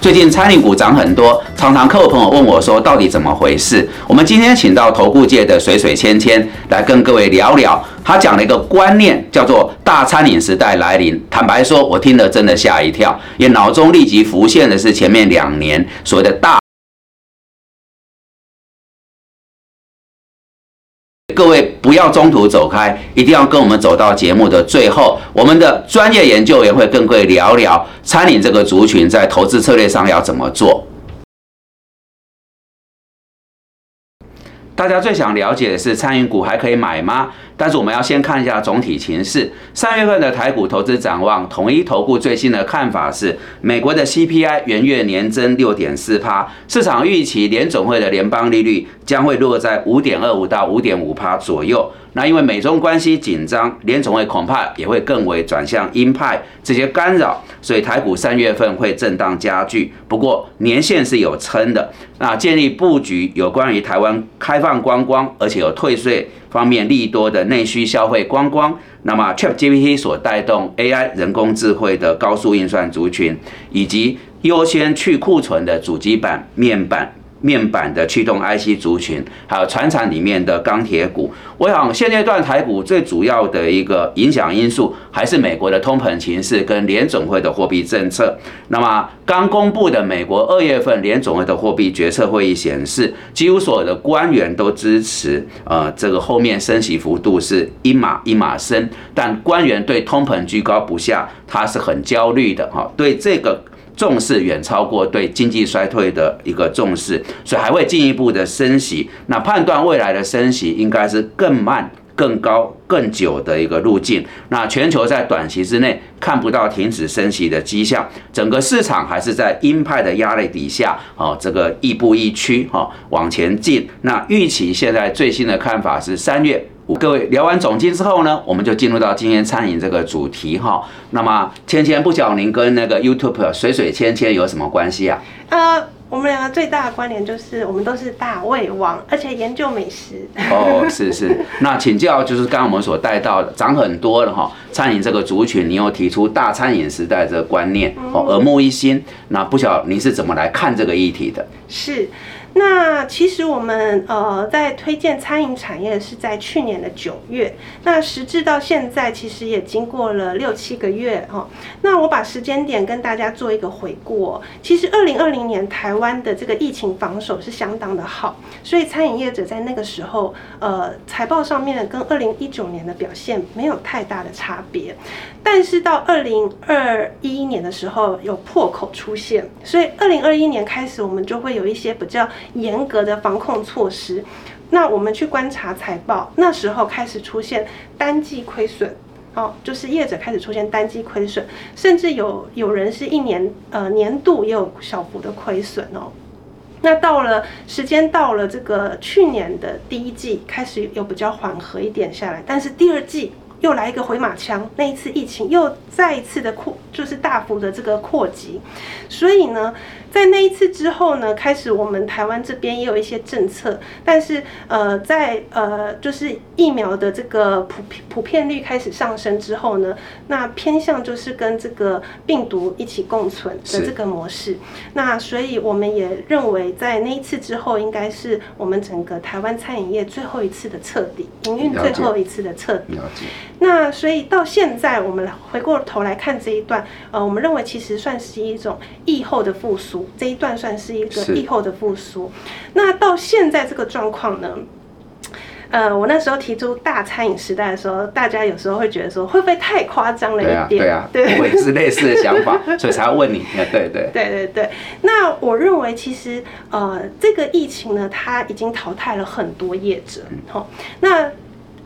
最近餐饮股涨很多，常常客户朋友问我说，到底怎么回事？我们今天请到投顾界的水水芊芊来跟各位聊聊，他讲了一个观念，叫做大餐饮时代来临。坦白说，我听了真的吓一跳，也脑中立即浮现的是前面两年所谓的大。各位不要中途走开，一定要跟我们走到节目的最后。我们的专业研究员会跟各位聊聊餐饮这个族群在投资策略上要怎么做。大家最想了解的是餐饮股还可以买吗？但是我们要先看一下总体情势。三月份的台股投资展望，统一投顾最新的看法是，美国的 CPI 元月年增六点四趴，市场预期联总会的联邦利率将会落在五点二五到五点五趴左右。那因为美中关系紧张，联总会恐怕也会更为转向鹰派，这些干扰，所以台股三月份会震荡加剧。不过年限是有撑的。那建立布局有关于台湾开放观光，而且有退税。方面利多的内需消费观光，那么 ChatGPT 所带动 AI 人工智慧的高速运算族群，以及优先去库存的主机板面板。面板的驱动 IC 族群，还有船厂里面的钢铁股，我想现阶段台股最主要的一个影响因素，还是美国的通膨形势跟联总会的货币政策。那么刚公布的美国二月份联总会的货币决策会议显示，几乎所有的官员都支持，呃，这个后面升息幅度是一码一码升，但官员对通膨居高不下，他是很焦虑的哈，对这个。重视远超过对经济衰退的一个重视，所以还会进一步的升息。那判断未来的升息应该是更慢、更高、更久的一个路径。那全球在短期之内看不到停止升息的迹象，整个市场还是在鹰派的压力底下，哦，这个亦步亦趋，哈，往前进。那预期现在最新的看法是三月。各位聊完总经之后呢，我们就进入到今天餐饮这个主题哈。那么芊芊不晓您跟那个 YouTube 水水芊芊有什么关系啊？呃，我们两个最大的关联就是我们都是大胃王，而且研究美食。哦，是是。那请教就是刚刚我们所带到的涨很多的哈，餐饮这个族群，你又提出大餐饮时代这个观念，哦，耳目一新。那不晓您是怎么来看这个议题的？是。那其实我们呃在推荐餐饮产业是在去年的九月，那时至到现在其实也经过了六七个月哈。那我把时间点跟大家做一个回顾，其实二零二零年台湾的这个疫情防守是相当的好，所以餐饮业者在那个时候呃财报上面跟二零一九年的表现没有太大的差别。但是到二零二一年的时候有破口出现，所以二零二一年开始我们就会有一些比较严格的防控措施。那我们去观察财报，那时候开始出现单季亏损，哦，就是业者开始出现单季亏损，甚至有有人是一年呃年度也有小幅的亏损哦。那到了时间到了这个去年的第一季开始有比较缓和一点下来，但是第二季。又来一个回马枪，那一次疫情又再一次的扩，就是大幅的这个扩级，所以呢。在那一次之后呢，开始我们台湾这边也有一些政策，但是呃，在呃就是疫苗的这个普普遍率开始上升之后呢，那偏向就是跟这个病毒一起共存的这个模式。那所以我们也认为，在那一次之后，应该是我们整个台湾餐饮业最后一次的彻底营运，最后一次的彻底。那所以到现在，我们回过头来看这一段，呃，我们认为其实算是一种疫后的复苏。这一段算是一个疫后的复苏。那到现在这个状况呢？呃，我那时候提出大餐饮时代的时候，大家有时候会觉得说，会不会太夸张了一点？对啊，对啊，我也是类似的想法，所以才要问你。对对对对对。那我认为，其实呃，这个疫情呢，它已经淘汰了很多业者。好，那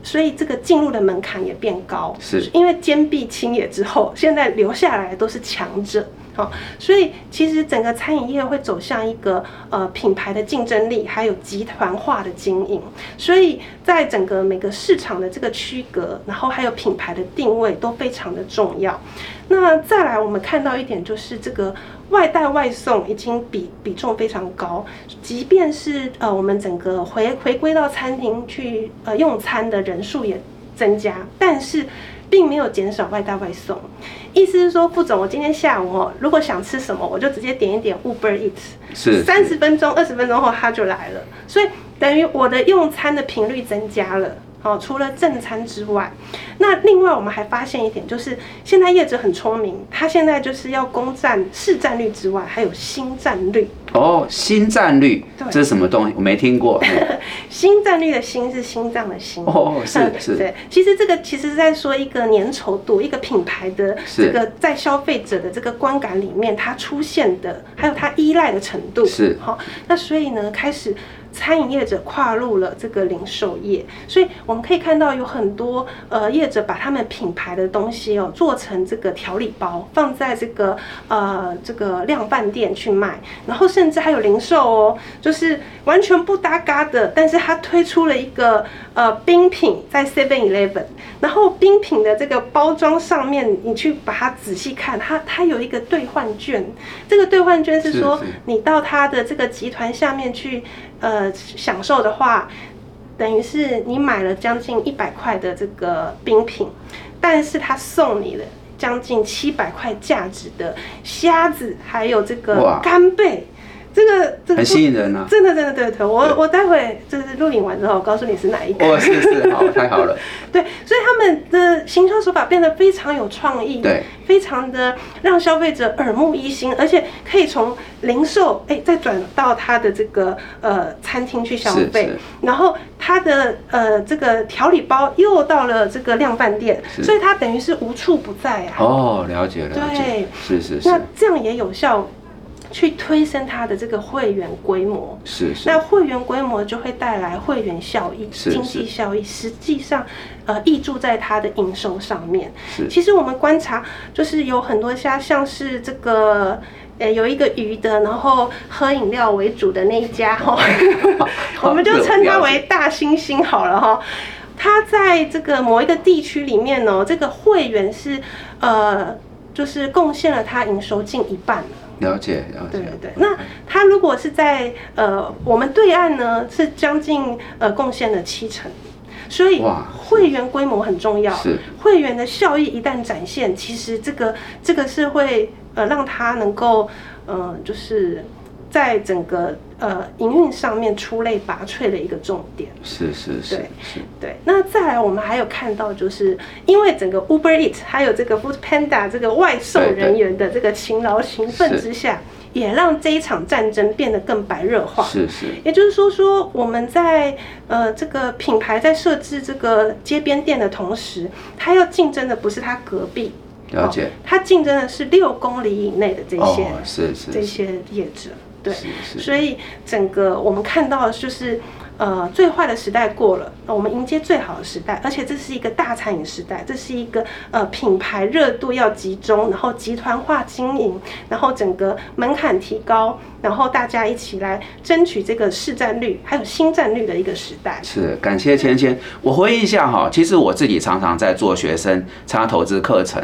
所以这个进入的门槛也变高，是因为坚壁清野之后，现在留下来都是强者。好，所以其实整个餐饮业会走向一个呃品牌的竞争力，还有集团化的经营，所以在整个每个市场的这个区隔，然后还有品牌的定位都非常的重要。那再来，我们看到一点就是这个外带外送已经比比重非常高，即便是呃我们整个回回归到餐厅去呃用餐的人数也增加，但是并没有减少外带外送。意思是说，副总，我今天下午哦，如果想吃什么，我就直接点一点 Uber Eats，是三十分钟、二十分钟后他就来了，所以等于我的用餐的频率增加了。哦，除了正餐之外，那另外我们还发现一点，就是现在业者很聪明，他现在就是要攻占市占率之外，还有新占率。哦，新占率，这是什么东西？我没听过。新占率的“新”是心脏的“心”。哦，是是。对，其实这个其实是在说一个粘稠度，一个品牌的这个在消费者的这个观感里面，它出现的，还有它依赖的程度。是。好，那所以呢，开始。餐饮业者跨入了这个零售业，所以我们可以看到有很多呃业者把他们品牌的东西哦做成这个调理包，放在这个呃这个量贩店去卖，然后甚至还有零售哦，就是完全不搭嘎的，但是它推出了一个呃冰品在 Seven Eleven，然后冰品的这个包装上面你去把它仔细看，它它有一个兑换券，这个兑换券是说你到它的这个集团下面去。呃，享受的话，等于是你买了将近一百块的这个冰品，但是他送你了将近七百块价值的虾子，还有这个干贝。这个很吸引人啊！真的，真的，对对，我我待会就是录影完之后，告诉你是哪一个。哦，是是，好，太好了。对，所以他们的行销手法变得非常有创意，对，非常的让消费者耳目一新，而且可以从零售哎再转到他的这个呃餐厅去消费，然后他的呃这个调理包又到了这个量贩店，所以它等于是无处不在啊。哦，了解了解，对，是是是，那这样也有效。去推升它的这个会员规模，是是，那会员规模就会带来会员效益、经济效益，实际上，呃，溢注在它的营收上面。是，其实我们观察，就是有很多家，像是这个，呃，有一个鱼的，然后喝饮料为主的那一家哈，我们就称它为大猩猩好了哈。它在这个某一个地区里面呢，这个会员是呃，就是贡献了他营收近一半了解，了解。对对对，那他如果是在呃我们对岸呢，是将近呃贡献了七成，所以会员规模很重要。是会员的效益一旦展现，其实这个这个是会呃让他能够呃就是。在整个呃营运上面出类拔萃的一个重点，是是是，对对。那再来，我们还有看到，就是因为整个 Uber Eat 还有这个 Food Panda 这个外送人员的这个勤劳勤奋之下，也让这一场战争变得更白热化。是是。也就是说，说我们在呃这个品牌在设置这个街边店的同时，它要竞争的不是它隔壁，了解，它竞争的是六公里以内的这些是是这些业者。对，所以整个我们看到的就是，呃，最坏的时代过了，我们迎接最好的时代，而且这是一个大餐饮时代，这是一个呃品牌热度要集中，然后集团化经营，然后整个门槛提高，然后大家一起来争取这个市占率还有新占率的一个时代。是，感谢芊芊。我回忆一下哈，其实我自己常常在做学生参加投资课程，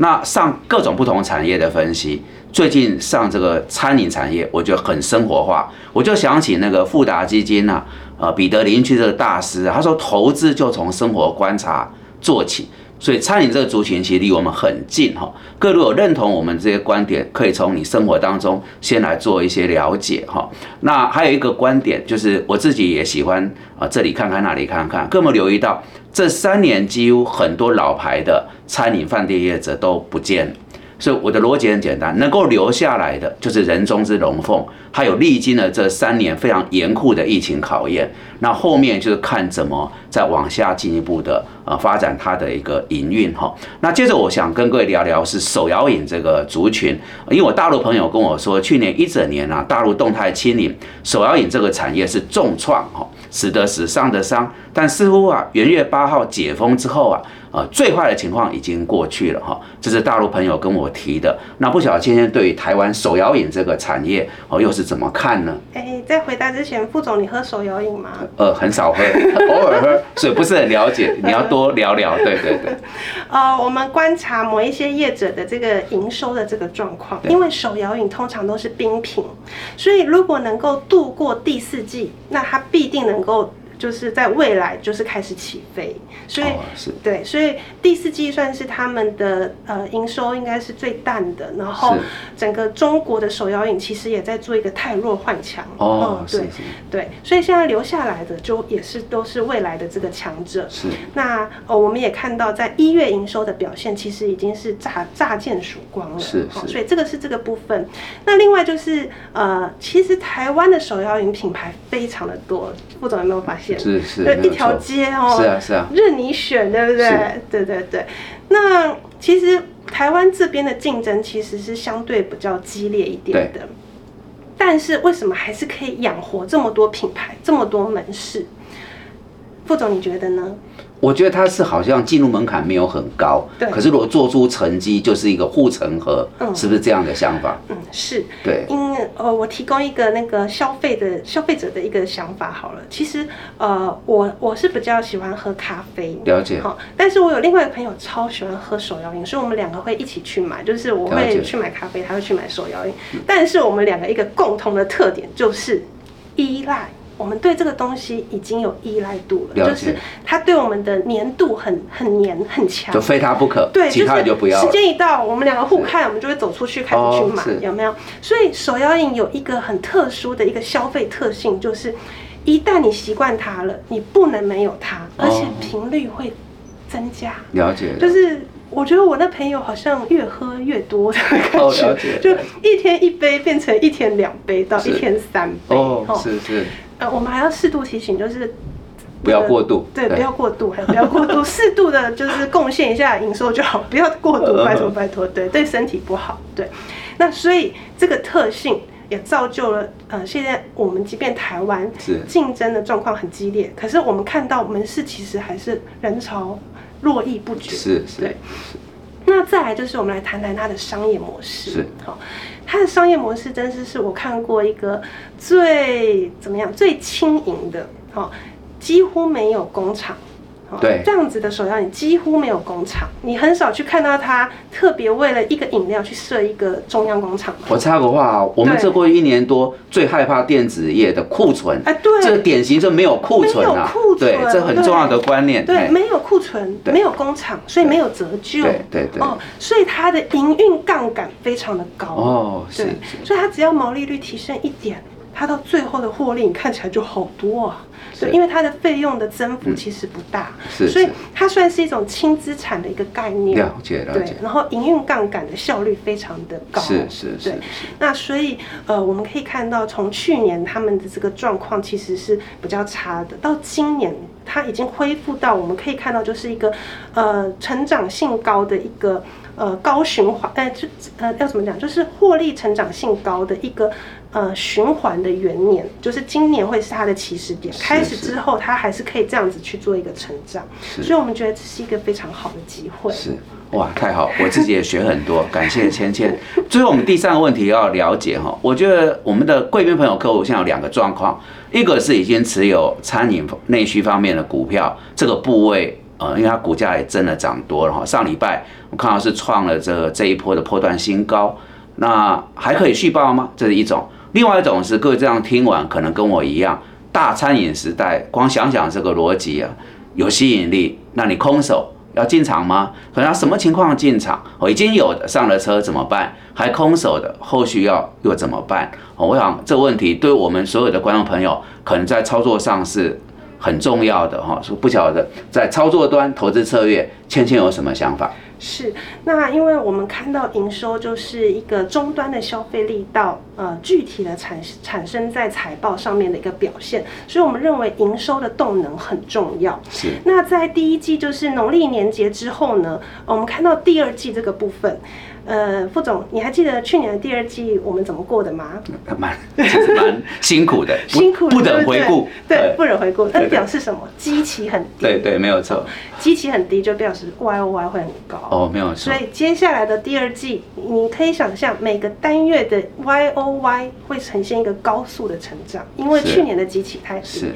那上各种不同产业的分析。最近上这个餐饮产业，我觉得很生活化，我就想起那个富达基金呐，呃，彼得林区这个大师，他说投资就从生活观察做起，所以餐饮这个族群其实离我们很近哈。各位有认同我们这些观点，可以从你生活当中先来做一些了解哈。那还有一个观点就是我自己也喜欢啊，这里看看那里看看，各位留意到这三年几乎很多老牌的餐饮饭店业者都不见。所以我的逻辑很简单，能够留下来的就是人中之龙凤，还有历经了这三年非常严酷的疫情考验，那后面就是看怎么再往下进一步的呃发展它的一个营运哈。那接着我想跟各位聊聊是手摇饮这个族群，因为我大陆朋友跟我说，去年一整年啊，大陆动态清零，手摇饮这个产业是重创哈，死得死，伤的伤，但似乎啊，元月八号解封之后啊。呃，最坏的情况已经过去了哈，这是大陆朋友跟我提的。那不晓得今天对于台湾手摇饮这个产业哦，又是怎么看呢？哎，在回答之前，副总，你喝手摇饮吗？呃，很少喝，偶尔喝，所以不是很了解。你要多聊聊，对对对。呃，我们观察某一些业者的这个营收的这个状况，因为手摇饮通常都是冰品，所以如果能够度过第四季，那它必定能够。就是在未来就是开始起飞，所以、哦是对，所以第四季算是他们的呃营收应该是最淡的，然后整个中国的手摇饮其实也在做一个太弱换强，哦，嗯对对，所以现在留下来的就也是都是未来的这个强者。是，那呃，我们也看到，在一月营收的表现，其实已经是乍乍见曙光了。是所以这个是这个部分。那另外就是呃，其实台湾的手摇饮品牌非常的多，副总有没有发现？是是一条街哦，是啊是啊任你选，对不对？对对对。那其实台湾这边的竞争其实是相对比较激烈一点的，但是为什么还是可以养活这么多品牌、这么多门市？副总，你觉得呢？我觉得他是好像进入门槛没有很高，对可是如果做出成绩，就是一个护城河，嗯是不是这样的想法？嗯，是。对，因呃，我提供一个那个消费的消费者的一个想法好了。其实呃，我我是比较喜欢喝咖啡，了解好，但是我有另外一个朋友超喜欢喝手摇饮，所以我们两个会一起去买，就是我会去买咖啡，他会去买手摇饮。但是我们两个一个共同的特点就是依赖。我们对这个东西已经有依赖度了，了就是它对我们的粘度很很黏很强，就非它不可，对，其他的就不要时。间一到，我们两个互看，我们就会走出去开始去买，哦有没有？所以手摇饮有一个很特殊的一个消费特性，就是一旦你习惯它了，你不能没有它，而且哦频率会增加。了解，就是我觉得我那朋友好像越喝越多的感哦觉，就一天一杯变成一天两杯到一天三杯。哦，是是，呃，我们还要适度提醒，就是不要过度对，对不要过度，还不要过度，适度的就是贡献一下营收就好，不要过度，拜托拜托，对，对身体不好，对。那所以这个特性也造就了，呃，现在我们即便台湾是竞争的状况很激烈，可是我们看到门市其实还是人潮络绎不绝，是是对。那再来就是我们来谈谈它的商业模式。是好，它的商业模式真是是我看过一个最怎么样最轻盈的，好，几乎没有工厂。好对。这样子的手摇饮几乎没有工厂，你很少去看到它特别为了一个饮料去设一个中央工厂嘛。我插个话哦，我们对这过去一年多最害怕电子业的库存，哎对。这个典型就没有库存啊，没有库存对，这很重要的观念，对，哎。没有库存，对。没有工厂，所以没有折旧。对对对。哦，所以它的营运杠杆非常的高。哦是对，所以它只要毛利率提升一点，它到最后的获利你看起来就好多啊。对，因为它的费用的增幅其实不大，是所以它算是一种轻资产的一个概念。了解了解，对然后营运杠杆的效率非常的高。是是是对。那所以呃，我们可以看到，从去年他们的这个状况其实是比较差的，到今年它已经恢复到我们可以看到就是一个呃成长性高的一个呃高循环，呃就呃要怎么讲，就是获利成长性高的一个。呃，循环的元年就是今年会是它的起始点，是开始之后它还是可以这样子去做一个成长，所以我们觉得这是一个非常好的机会。是哇，太好，我自己也学很多，感谢芊芊。最后我们第三个问题要了解哈，我觉得我们的贵宾朋友客户现在有两个状况，一个是已经持有餐饮内需方面的股票，这个部位呃，因为它股价也真的涨多了哈，上礼拜我看到是创了这个这一波的破段新高，那还可以续报吗？这是一种。另外一种是各位这样听完，可能跟我一样，大餐饮时代，光想想这个逻辑啊，有吸引力，那你空手要进场吗？可能要什么情况进场？哦，已经有的上了车怎么办？还空手的，后续要又怎么办？哦，我想这问题对我们所有的观众朋友，可能在操作上是很重要的哈。说不晓得在操作端投资策略，芊芊有什么想法？是，那因为我们看到营收就是一个终端的消费力到呃具体的产产生在财报上面的一个表现，所以我们认为营收的动能很重要。是那在第一季就是农历年节之后呢，我们看到第二季这个部分，呃，副总，你还记得去年的第二季我们怎么过的吗？蛮其实 蛮辛苦的，辛苦的不忍对不对回顾。对，不忍回顾，那表示什么？基期很低，对对，没有错。基期很低就表示 Y O Y 会很高。哦，没有错所。以接下来的第二季，你可以想象每个单月的 Y O Y 会呈现一个高速的成长，因为去年的基期太低。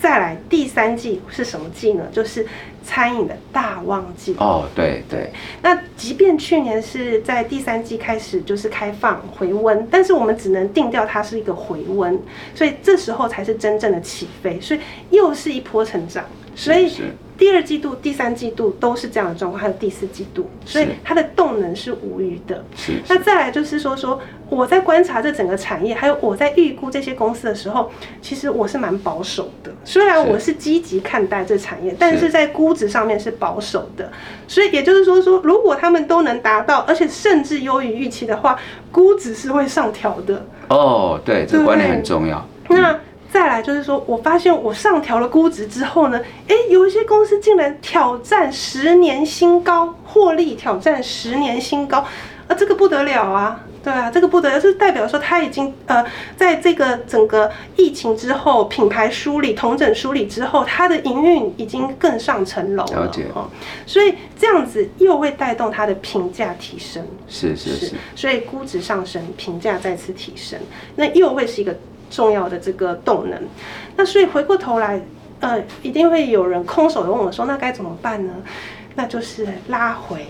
再来第三季是什么季呢？就是餐饮的大旺季。哦，对对，那即便去年是在第三季开始就是开放回温，但是我们只能定调它是一个回温，所以这时候才是真正的起飞，所以又是一波成长。所以是第二季度、第三季度都是这样的状况，还有第四季度，所以它的动能是无余的。是那再来就是说，说我在观察这整个产业，还有我在预估这些公司的时候，其实我是蛮保守的。虽然我是积极看待这产业，但是在估值上面是保守的。所以也就是说，说如果他们都能达到，而且甚至优于预期的话，估值是会上调的。哦，对，这个观念很重要。那再来就是说，我发现我上调了估值之后呢，诶，有一些公司竟然挑战十年新高，获利挑战十年新高，啊，这个不得了啊！对啊，这个不得了，是代表说它已经呃，在这个整个疫情之后，品牌梳理、同整梳理之后，它的营运已经更上层楼了。了解哦，所以这样子又会带动它的评价提升。是是是，所以估值上升，评价再次提升，那又会是一个重要的这个动能。那所以回过头来，呃，一定会有人空手的问我说，那该怎么办呢？那就是拉回，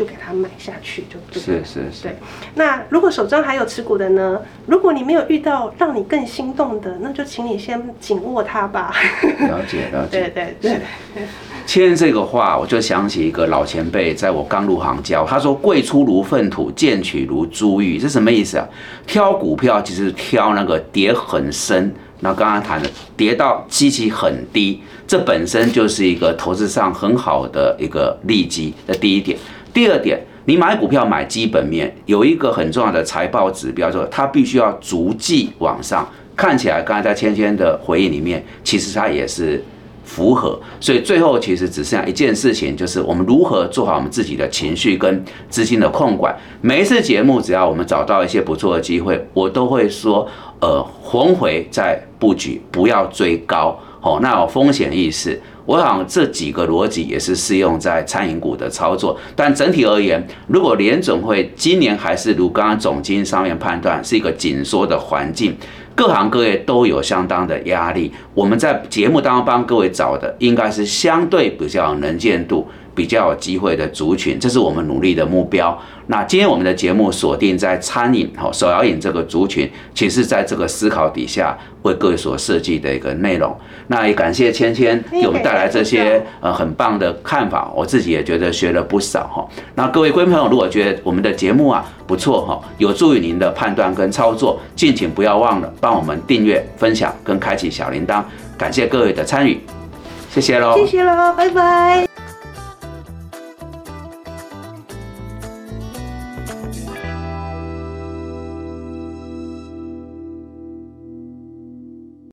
就给它买下去，就对是是是对。那如果手中还有持股的呢？如果你没有遇到让你更心动的，那就请你先紧握它吧。了解了对解。对对对，签这个话，我就想起一个老前辈，在我刚入行教，他说“贵出如粪土，贱取如珠玉”，这什么意思啊？挑股票其实挑那个跌很深，那刚刚谈的跌到基期很低，这本身就是一个投资上很好的一个利基。这第一点。第二点，你买股票买基本面，有一个很重要的财报指标，就是它必须要逐季往上。看起来，刚才在芊芊的回应里面，其实它也是符合，所以最后其实只剩下一件事情，就是我们如何做好我们自己的情绪跟资金的控管。每一次节目，只要我们找到一些不错的机会，我都会说，呃，红回再布局，不要追高，哦，那有风险意识。我想这几个逻辑也是适用在餐饮股的操作，但整体而言，如果联总会今年还是如刚刚总经上面判断是一个紧缩的环境，各行各业都有相当的压力。我们在节目当中帮各位找的，应该是相对比较能见度、比较有机会的族群，这是我们努力的目标。那今天我们的节目锁定在餐饮、哈手摇饮这个族群，其实在这个思考底下为各位所设计的一个内容。那也感谢芊芊给我们带来这些呃很棒的看法，我自己也觉得学了不少哈。那各位观众朋友，如果觉得我们的节目啊不错哈，有助于您的判断跟操作，敬请不要忘了帮我们订阅、分享跟开启小铃铛。感谢各位的参与，谢谢喽，谢谢喽，拜拜。